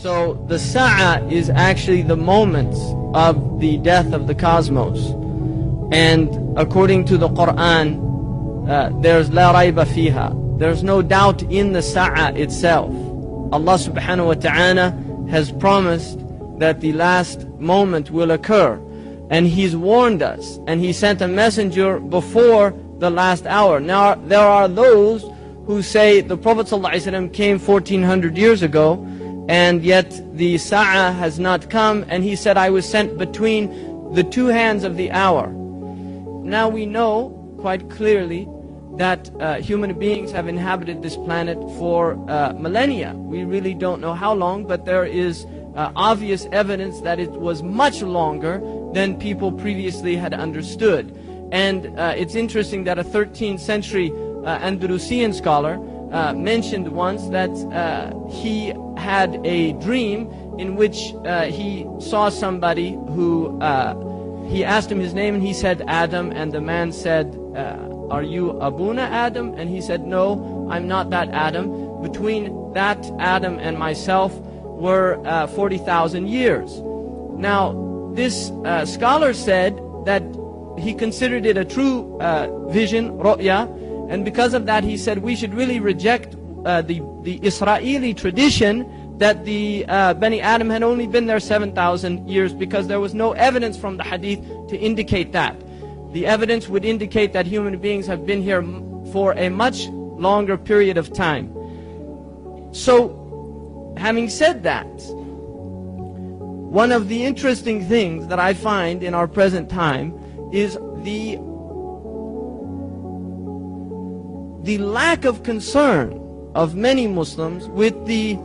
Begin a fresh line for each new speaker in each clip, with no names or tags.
So the sa'a is actually the moments of the death of the cosmos. And according to the Quran, uh, there's la rayba fiha. There's no doubt in the sa'a itself. Allah subhanahu wa ta'ala has promised that the last moment will occur. And He's warned us. And He sent a messenger before the last hour. Now, there are those who say the Prophet came 1400 years ago, and yet the sa'a has not come, and he said, I was sent between the two hands of the hour. Now we know quite clearly that uh, human beings have inhabited this planet for uh, millennia. We really don't know how long, but there is uh, obvious evidence that it was much longer than people previously had understood. And uh, it's interesting that a 13th century uh, Andalusian scholar uh, mentioned once that uh, he had a dream in which uh, he saw somebody who uh, he asked him his name and he said Adam and the man said are you Abuna Adam? And he said no I'm not that Adam. Between that Adam and myself were 40,000 years. Now this scholar said that he considered it a true uh, vision, ru'ya, and because of that he said we should really reject uh, the, the Israeli tradition that the uh, Bani Adam had only been there 7,000 years because there was no evidence from the hadith to indicate that. The evidence would indicate that human beings have been here for a much longer period of time. So, having said that, one of the interesting things that I find in our present time is the the lack of concern of many Muslims with the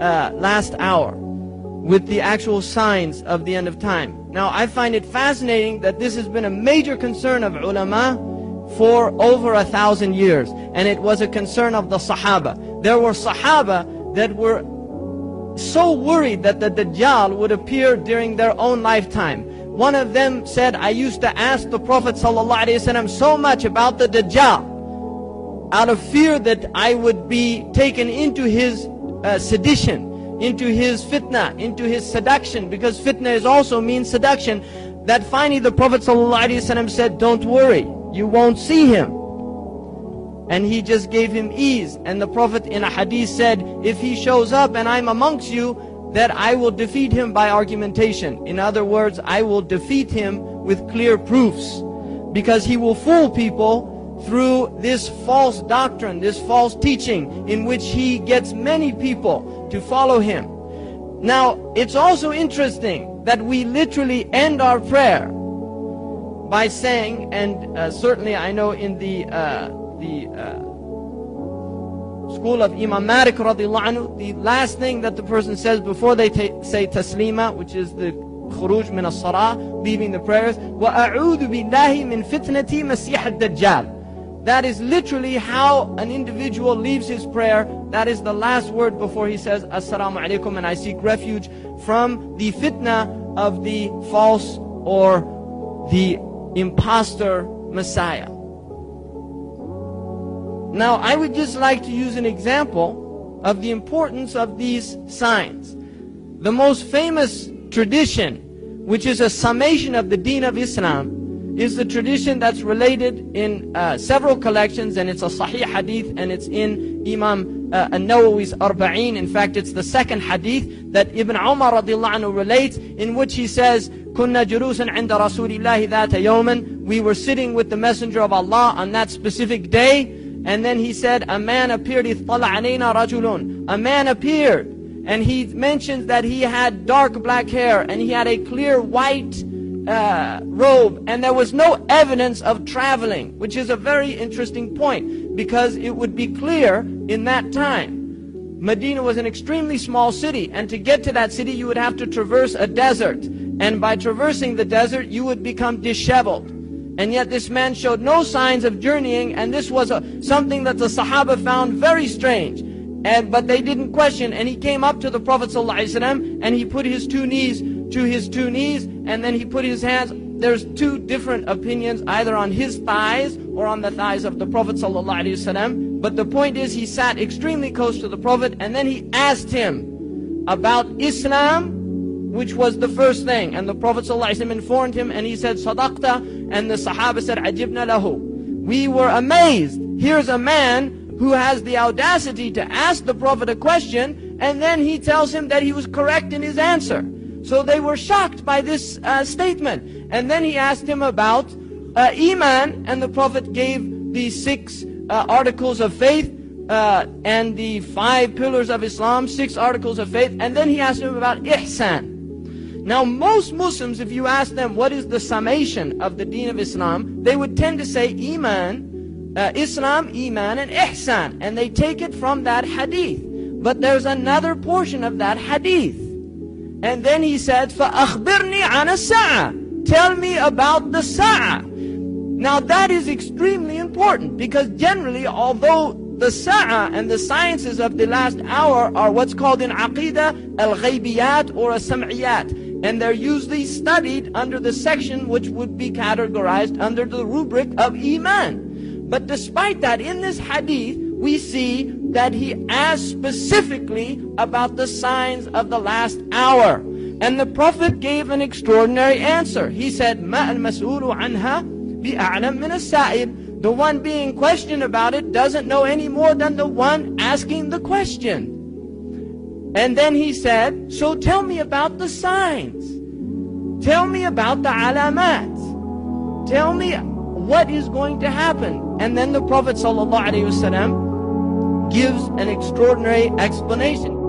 uh, last hour, with the actual signs of the end of time. Now, I find it fascinating that this has been a major concern of ulama for over a thousand years, and it was a concern of the Sahaba. There were Sahaba that were so worried that the Dajjal would appear during their own lifetime one of them said, I used to ask the Prophet ﷺ so much about the Dajjal out of fear that I would be taken into his uh, sedition, into his fitna, into his seduction, because fitna is also means seduction, that finally the Prophet ﷺ said, don't worry, you won't see him. And he just gave him ease. And the Prophet in a hadith said, if he shows up and I'm amongst you, that I will defeat him by argumentation. In other words, I will defeat him with clear proofs. Because he will fool people through this false doctrine, this false teaching, in which he gets many people to follow him. Now, it's also interesting that we literally end our prayer by saying, and uh, certainly I know in the, uh, the, uh, school of Imam Malik radiallahu anhu, the last thing that the person says before they say taslima, which is the khuruj min as-salah, leaving the prayers, وَأَعُوذُ بِاللَّهِ مِنْ فِتْنَةِ مَسِيحَ الدَّجَّالِ that is literally how an individual leaves his prayer. That is the last word before he says, Assalamu alaikum, and I seek refuge from the fitna of the false or the impostor Messiah. Now, I would just like to use an example of the importance of these signs. The most famous tradition, which is a summation of the deen of Islam, is the tradition that's related in uh, several collections, and it's a Sahih hadith, and it's in Imam uh, An-Nawawi's Arba'in. In fact, it's the second hadith that Ibn Umar radiallahu anhu relates, in which he says, كنا جلوسا عند رسول الله ذات يوم We were sitting with the Messenger of Allah on that specific day, and then he said, a man appeared, rajulun. A man appeared. And he mentions that he had dark black hair and he had a clear white uh, robe. And there was no evidence of traveling, which is a very interesting point because it would be clear in that time. Medina was an extremely small city, and to get to that city, you would have to traverse a desert. And by traversing the desert, you would become disheveled. And yet this man showed no signs of journeying, and this was a, something that the Sahaba found very strange. And, but they didn't question, and he came up to the Prophet ﷺ, and he put his two knees to his two knees, and then he put his hands, there's two different opinions, either on his thighs or on the thighs of the Prophet ﷺ. But the point is, he sat extremely close to the Prophet, and then he asked him, about Islam, which was the first thing. And the Prophet ﷺ informed him and he said, Sadaqta. And the Sahaba said, Ajibna lahu. We were amazed. Here's a man who has the audacity to ask the Prophet a question and then he tells him that he was correct in his answer. So they were shocked by this uh, statement. And then he asked him about uh, Iman and the Prophet gave the six uh, articles of faith uh, and the five pillars of Islam, six articles of faith, and then he asked him about ihsan. Now, most Muslims, if you ask them what is the summation of the deen of Islam, they would tend to say Iman, uh, Islam, Iman, and Ihsan. And they take it from that hadith. But there's another portion of that hadith. And then he said, فَأَخْبِرْنِي عَنَ السَّاعَةِ Tell me about the Sa'ah. Now that is extremely important because generally, although the sa'a and the sciences of the last hour are what's called in aqidah al-ghaybiyat or as-sam'iyat. And they're usually studied under the section which would be categorized under the rubric of iman. But despite that, in this hadith, we see that he asked specifically about the signs of the last hour. And the Prophet gave an extraordinary answer. He said, مَا الْمَسْئُولُ عَنْهَا بِأَعْلَمْ مِنَ السَّائِلِ the one being questioned about it doesn't know any more than the one asking the question. And then he said, so tell me about the signs. Tell me about the alamat. Tell me what is going to happen. And then the Prophet ﷺ gives an extraordinary explanation.